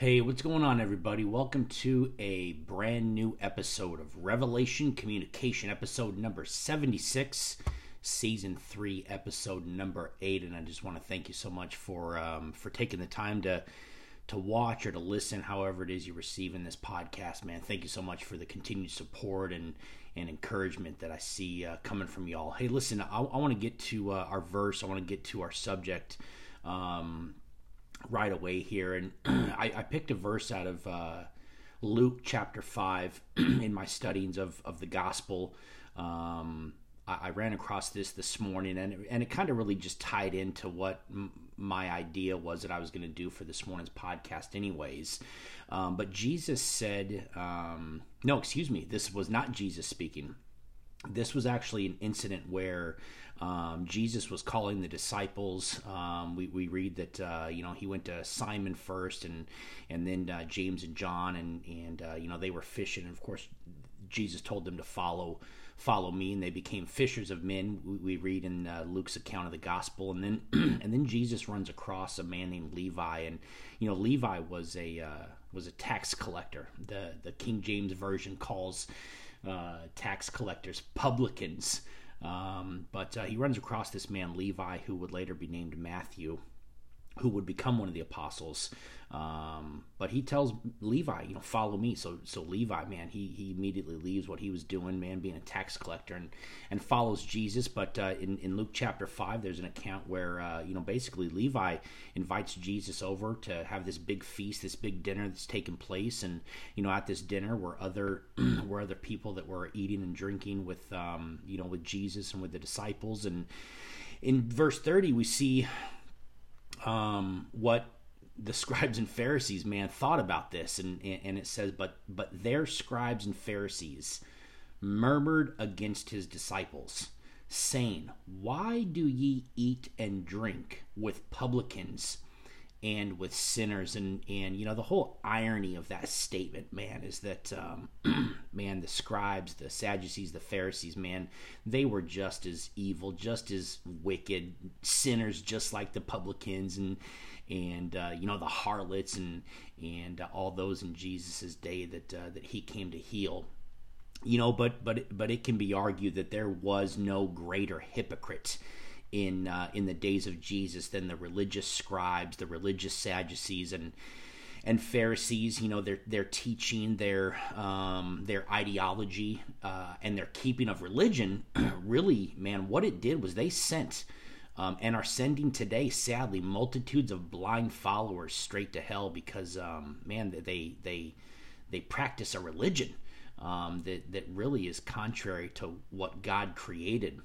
Hey, what's going on, everybody? Welcome to a brand new episode of Revelation Communication, episode number 76, season 3, episode number 8. And I just want to thank you so much for um, for taking the time to to watch or to listen, however it is you're receiving this podcast, man. Thank you so much for the continued support and and encouragement that I see uh, coming from y'all. Hey, listen, I, I want to get to uh, our verse. I want to get to our subject. Um, right away here, and I, I, picked a verse out of uh, Luke chapter five in my studies of of the gospel. Um, I, I, ran across this this morning, and it, and it kind of really just tied into what m- my idea was that I was going to do for this morning's podcast, anyways. Um, but Jesus said, um, no, excuse me, this was not Jesus speaking. This was actually an incident where um, Jesus was calling the disciples. Um, we, we read that uh, you know he went to Simon first, and and then uh, James and John, and and uh, you know they were fishing. And of course, Jesus told them to follow follow me, and they became fishers of men. We, we read in uh, Luke's account of the gospel, and then and then Jesus runs across a man named Levi, and you know Levi was a uh, was a tax collector. The the King James version calls uh, tax collectors publicans. Um, but uh, he runs across this man, Levi, who would later be named Matthew, who would become one of the apostles. Um, but he tells Levi, you know, follow me. So so Levi, man, he he immediately leaves what he was doing, man, being a tax collector, and and follows Jesus. But uh, in in Luke chapter five, there's an account where uh, you know basically Levi invites Jesus over to have this big feast, this big dinner that's taking place, and you know at this dinner were other were other people that were eating and drinking with um, you know with Jesus and with the disciples, and in verse thirty we see um, what the scribes and Pharisees, man, thought about this, and and it says, but but their scribes and Pharisees murmured against his disciples, saying, Why do ye eat and drink with publicans and with sinners? And and you know the whole irony of that statement, man, is that um, man, the scribes, the Sadducees, the Pharisees, man, they were just as evil, just as wicked sinners, just like the publicans and and uh, you know the harlots and and uh, all those in Jesus's day that uh, that he came to heal. You know, but but but it can be argued that there was no greater hypocrite in uh, in the days of Jesus than the religious scribes, the religious Sadducees, and and Pharisees. You know, their their teaching, their um, their ideology, uh, and their keeping of religion. really, man, what it did was they sent um, and are sending today, sadly, multitudes of blind followers straight to hell because, um, man, they they they practice a religion um, that that really is contrary to what God created.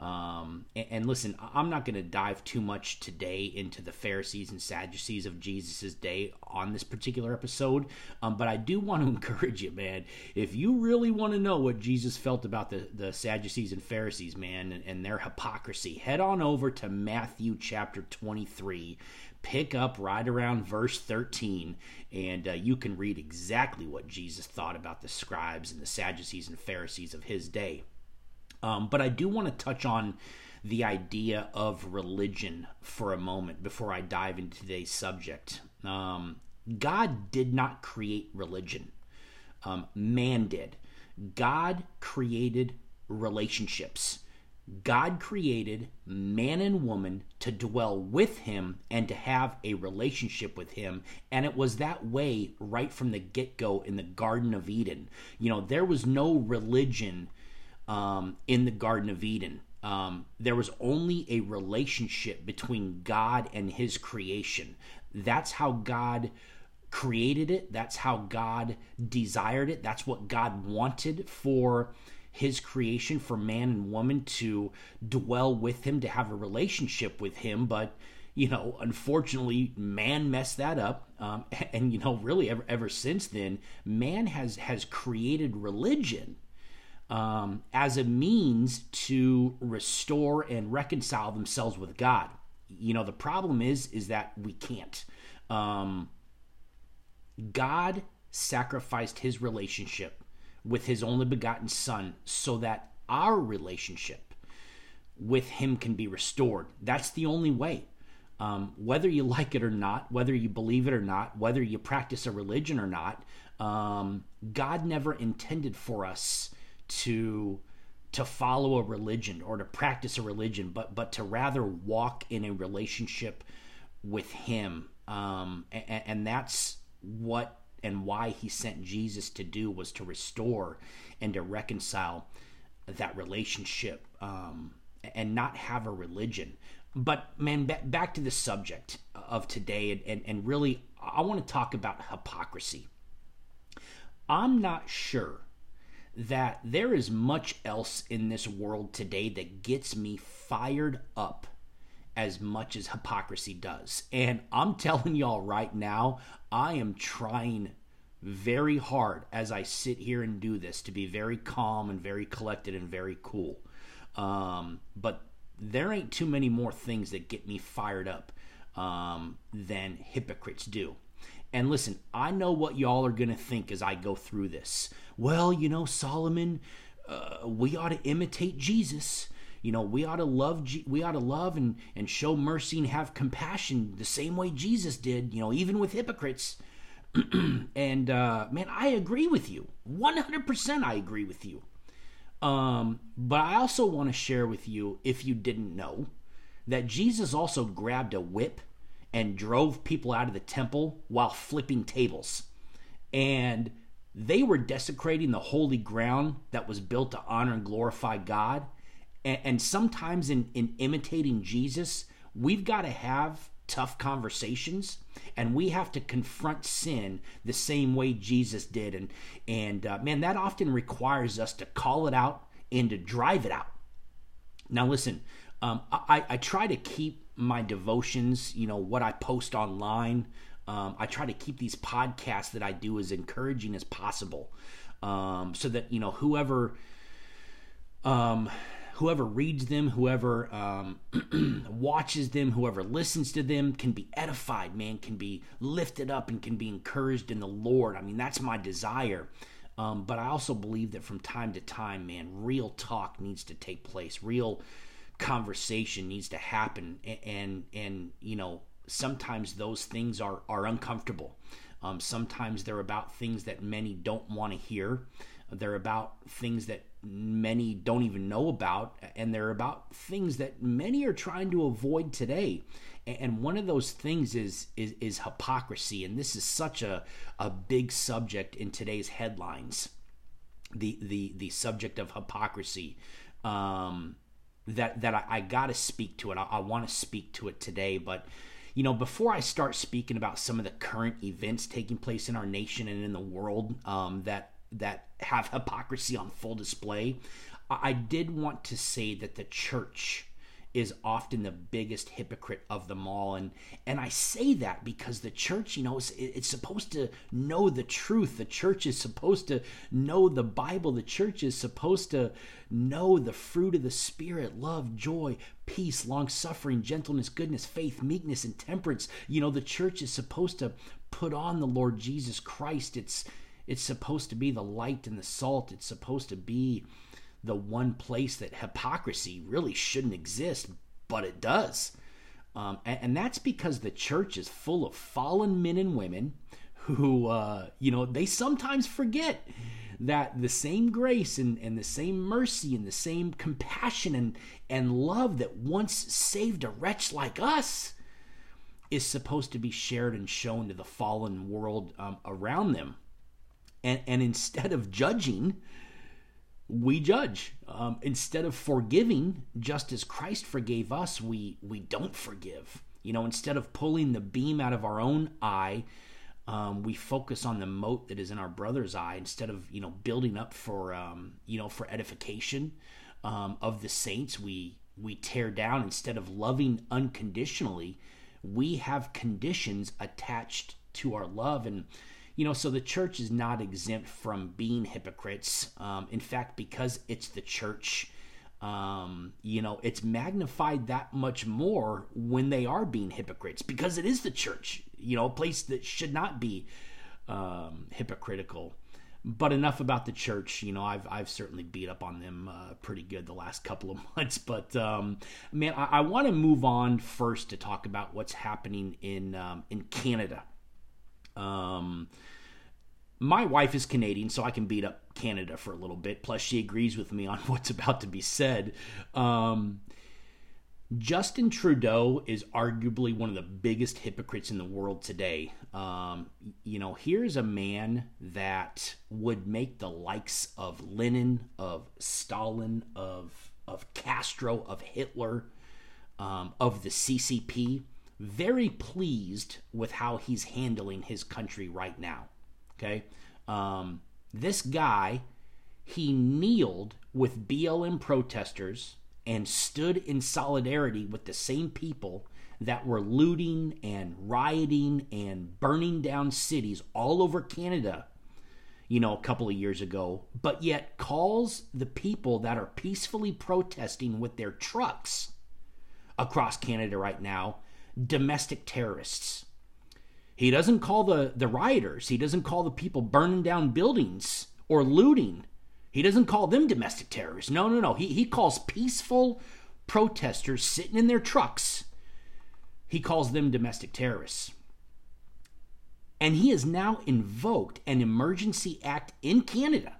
Um, and, and, listen, I'm not going to dive too much today into the Pharisees and Sadducees of Jesus' day on this particular episode, um, but I do want to encourage you, man. If you really want to know what Jesus felt about the, the Sadducees and Pharisees, man, and, and their hypocrisy, head on over to Matthew chapter 23 pick up right around verse 13 and uh, you can read exactly what jesus thought about the scribes and the sadducees and pharisees of his day um, but I do want to touch on the idea of religion for a moment before I dive into today's subject. Um, God did not create religion, um, man did. God created relationships. God created man and woman to dwell with him and to have a relationship with him. And it was that way right from the get go in the Garden of Eden. You know, there was no religion um, in the Garden of Eden. Um, there was only a relationship between God and his creation. That's how God created it. That's how God desired it. That's what God wanted for his creation, for man and woman to dwell with him, to have a relationship with him. But, you know, unfortunately, man messed that up. Um, and, you know, really ever, ever since then, man has, has created religion um, as a means to restore and reconcile themselves with God. You know, the problem is is that we can't. Um, God sacrificed His relationship with His only begotten Son so that our relationship with Him can be restored. That's the only way. Um, whether you like it or not, whether you believe it or not, whether you practice a religion or not, um, God never intended for us to to follow a religion or to practice a religion, but but to rather walk in a relationship with Him, um, and, and that's what and why He sent Jesus to do was to restore and to reconcile that relationship um, and not have a religion. But man, back to the subject of today, and, and, and really, I want to talk about hypocrisy. I'm not sure that there is much else in this world today that gets me fired up as much as hypocrisy does. And I'm telling y'all right now, I am trying very hard as I sit here and do this to be very calm and very collected and very cool. Um, but there ain't too many more things that get me fired up um, than hypocrites do. And listen, I know what y'all are going to think as I go through this. Well, you know, Solomon, uh, we ought to imitate Jesus. You know, we ought to love, we ought to love and, and show mercy and have compassion the same way Jesus did. You know, even with hypocrites. and uh, man, I agree with you. 100% I agree with you. Um, but I also want to share with you, if you didn't know, that Jesus also grabbed a whip and drove people out of the temple while flipping tables. And they were desecrating the holy ground that was built to honor and glorify God. And, and sometimes in, in imitating Jesus, we've got to have tough conversations and we have to confront sin the same way Jesus did and and uh, man that often requires us to call it out and to drive it out now listen um, I, I try to keep my devotions you know what I post online um, I try to keep these podcasts that I do as encouraging as possible um, so that you know whoever um, whoever reads them, whoever um, watches them, whoever listens to them can be edified, man, can be lifted up and can be encouraged in the Lord. I mean, that's my desire. Um, but I also believe that from time to time, man, real talk needs to take place. Real conversation needs to happen, and and, and you know sometimes those things are are uncomfortable. Um, sometimes they're about things that many don't want to hear. They're about things that many don't even know about, and they're about things that many are trying to avoid today. And one of those things is is, is hypocrisy, and this is such a, a big subject in today's headlines. The the the subject of hypocrisy. Um, that that I, I got to speak to it. I, I want to speak to it today, but you know, before I start speaking about some of the current events taking place in our nation and in the world um, that that have hypocrisy on full display. I did want to say that the church is often the biggest hypocrite of them all. And and I say that because the church you know it's, it's, supposed to know the truth. The church is supposed to know the bible. The church is supposed to know the fruit of the spirit love joy peace long suffering gentleness goodness faith meekness and temperance. You know the church is supposed to put on the lord jesus christ. It's it's supposed to be the light and the salt. It's supposed to be the one place that hypocrisy really shouldn't exist, but it does. Um, and, and, that's because the church is full of fallen men and women who, uh, you know, they sometimes forget that the same grace and, and the same mercy and the same compassion and, and love that once saved a wretch like us is supposed to be shared and shown to the fallen world um, around them and and instead of judging we judge. Um, instead of forgiving just as christ forgave us we we don't forgive. You know instead of pulling the beam out of our own eye um, we focus on the mote that is in our brother's eye instead of you know building up for um, you know for edification um, of the saints. We we tear down. Instead of loving unconditionally we have conditions attached to our love. And you know, so the church is not exempt from being hypocrites. Um, in fact, because it's the church, um, you know, it's magnified that much more when they are being hypocrites because it is the church, you know, a place that should not be um, hypocritical. but enough about the church. You know, I've I've certainly beat up on them uh, pretty good the last couple of months. But um, man, I, I want to move on first to talk about what's happening in um, in Canada. Um, my wife is Canadian, so I can beat up Canada for a little bit. Plus, she agrees with me on what's about to be said. Um, Justin Trudeau is arguably one of the biggest hypocrites in the world today. Um, you know, here's a man that would make the likes of Lenin, of Stalin, of of Castro, of Hitler, um, of the CCP very pleased with how he's handling his country right now. Okay, um, this guy he kneeled with BLM protesters and stood in solidarity with the same people that were looting and rioting and burning down cities all over Canada, you know, a couple of years ago, but yet calls the people that are peacefully protesting with their trucks across Canada right now domestic terrorists. He doesn't call the, the rioters, he doesn't call the people burning down buildings or looting he doesn't call them domestic terrorists. No, no, no. He, he calls peaceful protesters sitting in their trucks, he calls them domestic terrorists. And he has now invoked an emergency act in Canada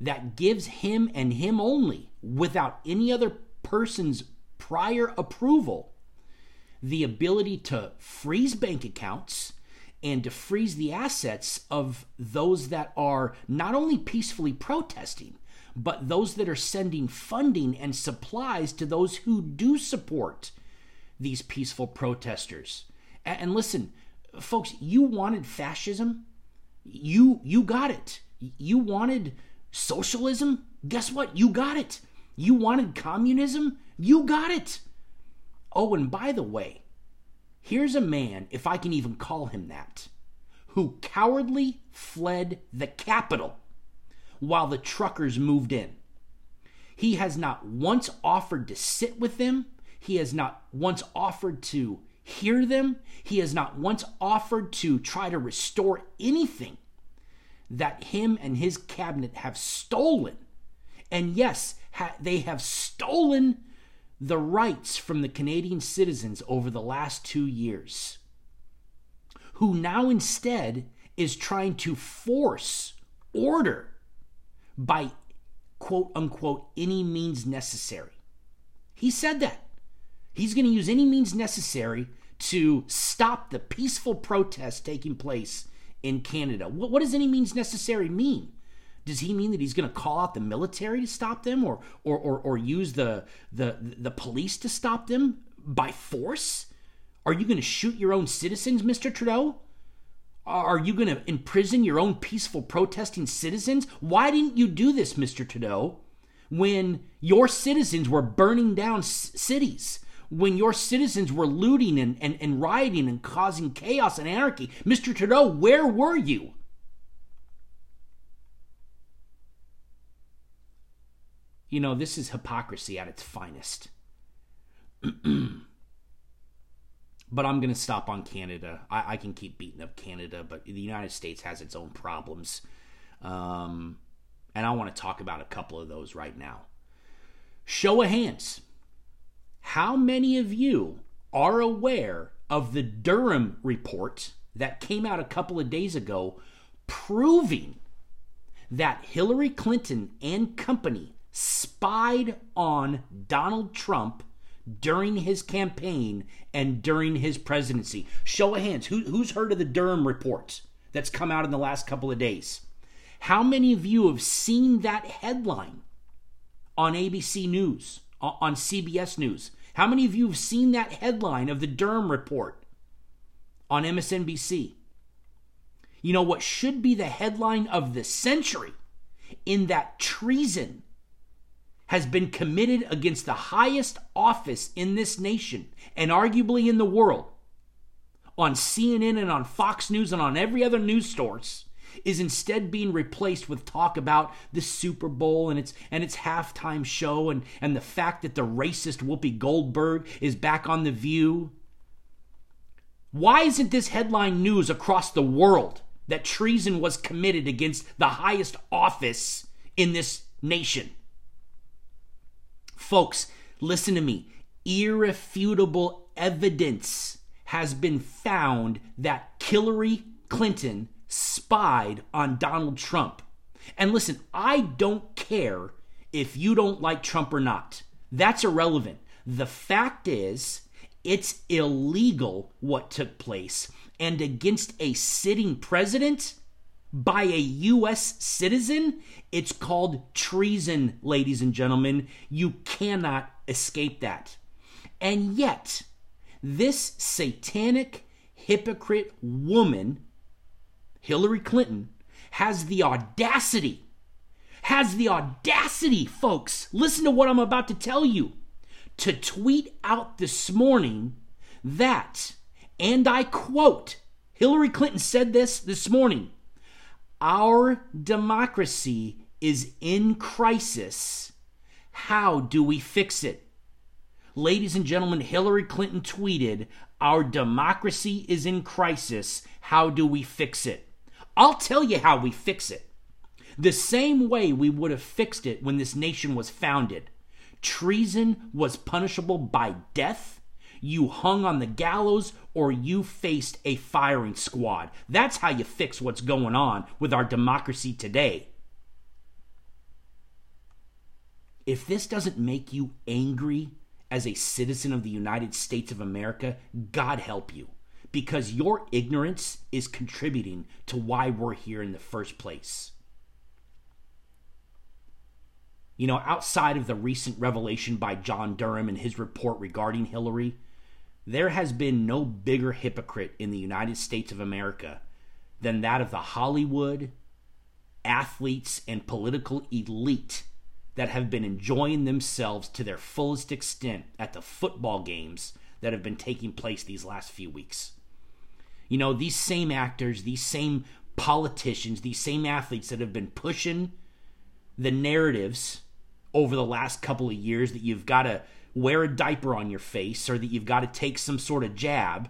that gives him and him only, without any other person's prior approval, the ability to freeze bank accounts and to freeze the assets of those that are not only peacefully protesting, but those that are sending funding and supplies to those who do support these peaceful protesters. And listen, folks, you wanted fascism? You you got it. You wanted socialism? Guess what? You got it. You wanted communism? You got it. Oh, and by the way, Here's a man, if I can even call him that, who cowardly fled the capital while the truckers moved in. He has not once offered to sit with them. He has not once offered to hear them. He has not once offered to try to restore anything that him and his cabinet have stolen. And yes, ha- they have stolen the rights from the Canadian citizens over the last two years, who now instead is trying to force order by quote unquote any means necessary. He said that. He's going to use any means necessary to stop the peaceful protests taking place in Canada. What, what does any means necessary mean? Does he mean that he's going to call out the military to stop them, or or or, or use the, the the police to stop them by force? Are you going to shoot your own citizens, Mr. Trudeau? Are you going to imprison your own peaceful protesting citizens? Why didn't you do this, Mr. Trudeau, when your citizens were burning down c- cities? When your citizens were looting and, and, and rioting and causing chaos and anarchy? Mr. Trudeau, where were you? You know, this is hypocrisy at its finest. but I'm going to stop on Canada. I, I, can keep beating up Canada, but the United States has its own problems. Um, and I want to talk about a couple of those right now. Show of hands. How many of you are aware of the Durham report that came out a couple of days ago proving that Hillary Clinton and company spied on Donald Trump during his campaign and during his presidency. Show of hands, who, who's heard of the Durham report that's come out in the last couple of days? How many of you have seen that headline on ABC News, on CBS News? How many of you have seen that headline of the Durham report on MSNBC? You know what should be the headline of the century in that treason has been committed against the highest office in this nation and arguably in the world on CNN and on Fox News and on every other news source is instead being replaced with talk about the Super Bowl and its and its halftime show and and the fact that the racist Whoopi Goldberg is back on the view. Why isn't this headline news across the world that treason was committed against the highest office in this nation. Folks, listen to me. Irrefutable evidence has been found that Hillary Clinton spied on Donald Trump. And listen, I don't care if you don't like Trump or not. That's irrelevant. The fact is, it's illegal what took place. And against a sitting president by a U.S. citizen, it's called treason, ladies and gentlemen. You cannot escape that. And yet, this satanic hypocrite woman, Hillary Clinton, has the audacity, has the audacity, folks, listen to what I'm about to tell you, to tweet out this morning that, and I quote, Hillary Clinton said this this morning Our democracy is in crisis. How do we fix it? Ladies and gentlemen, Hillary Clinton tweeted, Our democracy is in crisis. How do we fix it? I'll tell you how we fix it. The same way we would have fixed it when this nation was founded. Treason was punishable by death. You hung on the gallows or you faced a firing squad. That's how you fix what's going on with our democracy today. If this doesn't make you angry as a citizen of the United States of America, God help you. Because your ignorance is contributing to why we're here in the first place. You know, outside of the recent revelation by John Durham and his report regarding Hillary, there has been no bigger hypocrite in the United States of America than that of the Hollywood, athletes, and political elite that have been enjoying themselves to their fullest extent at the football games that have been taking place these last few weeks. You know, these same actors, these same politicians, these same athletes that have been pushing the narratives over the last couple of years that you've got to wear a diaper on your face or that you've got to take some sort of jab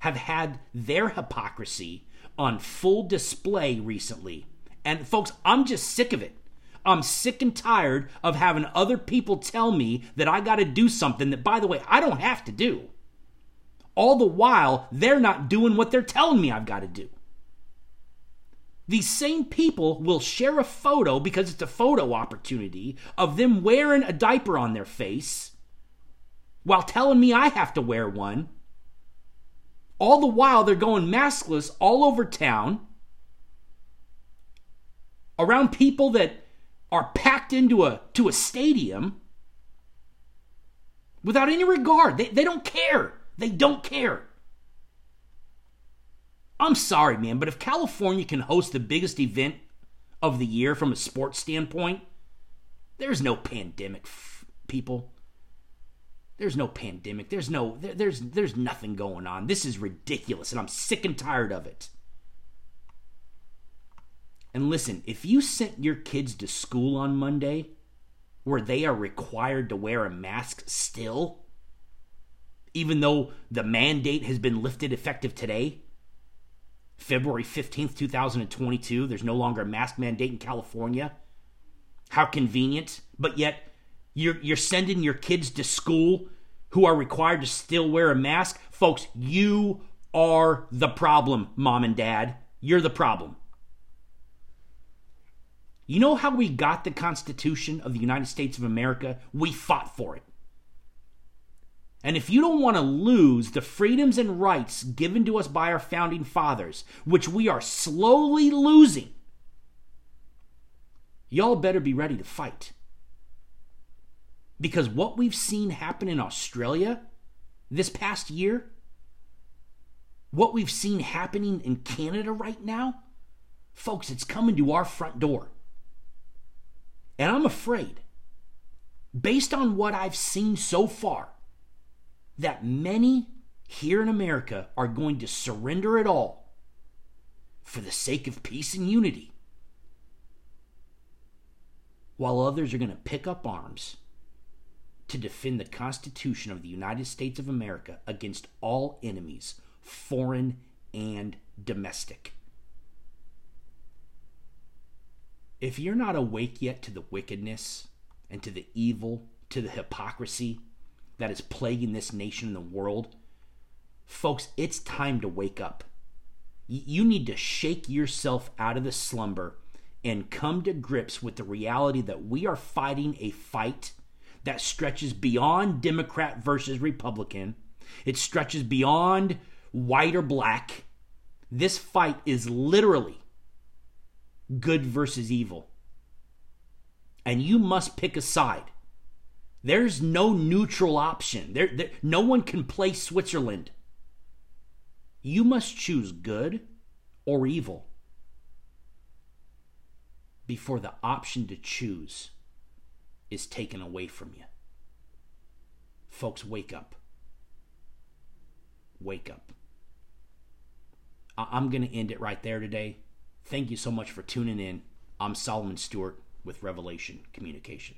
have had their hypocrisy on full display recently. And folks, I'm just sick of it. I'm sick and tired of having other people tell me that I got to do something that, by the way, I don't have to do. All the while, they're not doing what they're telling me I've got to do. These same people will share a photo because it's a photo opportunity of them wearing a diaper on their face while telling me I have to wear one. All the while, they're going maskless all over town around people that are packed into a to a stadium without any regard. They, they don't care. They don't care. I'm sorry, man, but if California can host the biggest event of the year from a sports standpoint, there's no pandemic, f- people. There's no pandemic. There's no there, there's there's nothing going on. This is ridiculous and I'm sick and tired of it. And listen, if you sent your kids to school on Monday where they are required to wear a mask still, even though the mandate has been lifted effective today, February 15th, 2022, there's no longer a mask mandate in California. How convenient. But yet, you're, you're sending your kids to school who are required to still wear a mask. Folks, you are the problem, mom and dad. You're the problem. You know how we got the Constitution of the United States of America? We fought for it. And if you don't want to lose the freedoms and rights given to us by our founding fathers, which we are slowly losing, y'all better be ready to fight. Because what we've seen happen in Australia this past year, what we've seen happening in Canada right now, folks, it's coming to our front door. And I'm afraid, based on what I've seen so far, that many here in America are going to surrender it all for the sake of peace and unity, while others are going to pick up arms to defend the Constitution of the United States of America against all enemies, foreign and domestic. if you're not awake yet to the wickedness and to the evil, to the hypocrisy that is plaguing this nation and the world, folks, it's time to wake up. You need to shake yourself out of the slumber and come to grips with the reality that we are fighting a fight that stretches beyond Democrat versus Republican. It stretches beyond white or black. This fight is literally good versus evil. And you must pick a side. There's no neutral option. There, there, no one can play Switzerland. You must choose good or evil before the option to choose is taken away from you. Folks, wake up. Wake up. I'm going to end it right there today. Thank you so much for tuning in. I'm Solomon Stewart with Revelation Communication.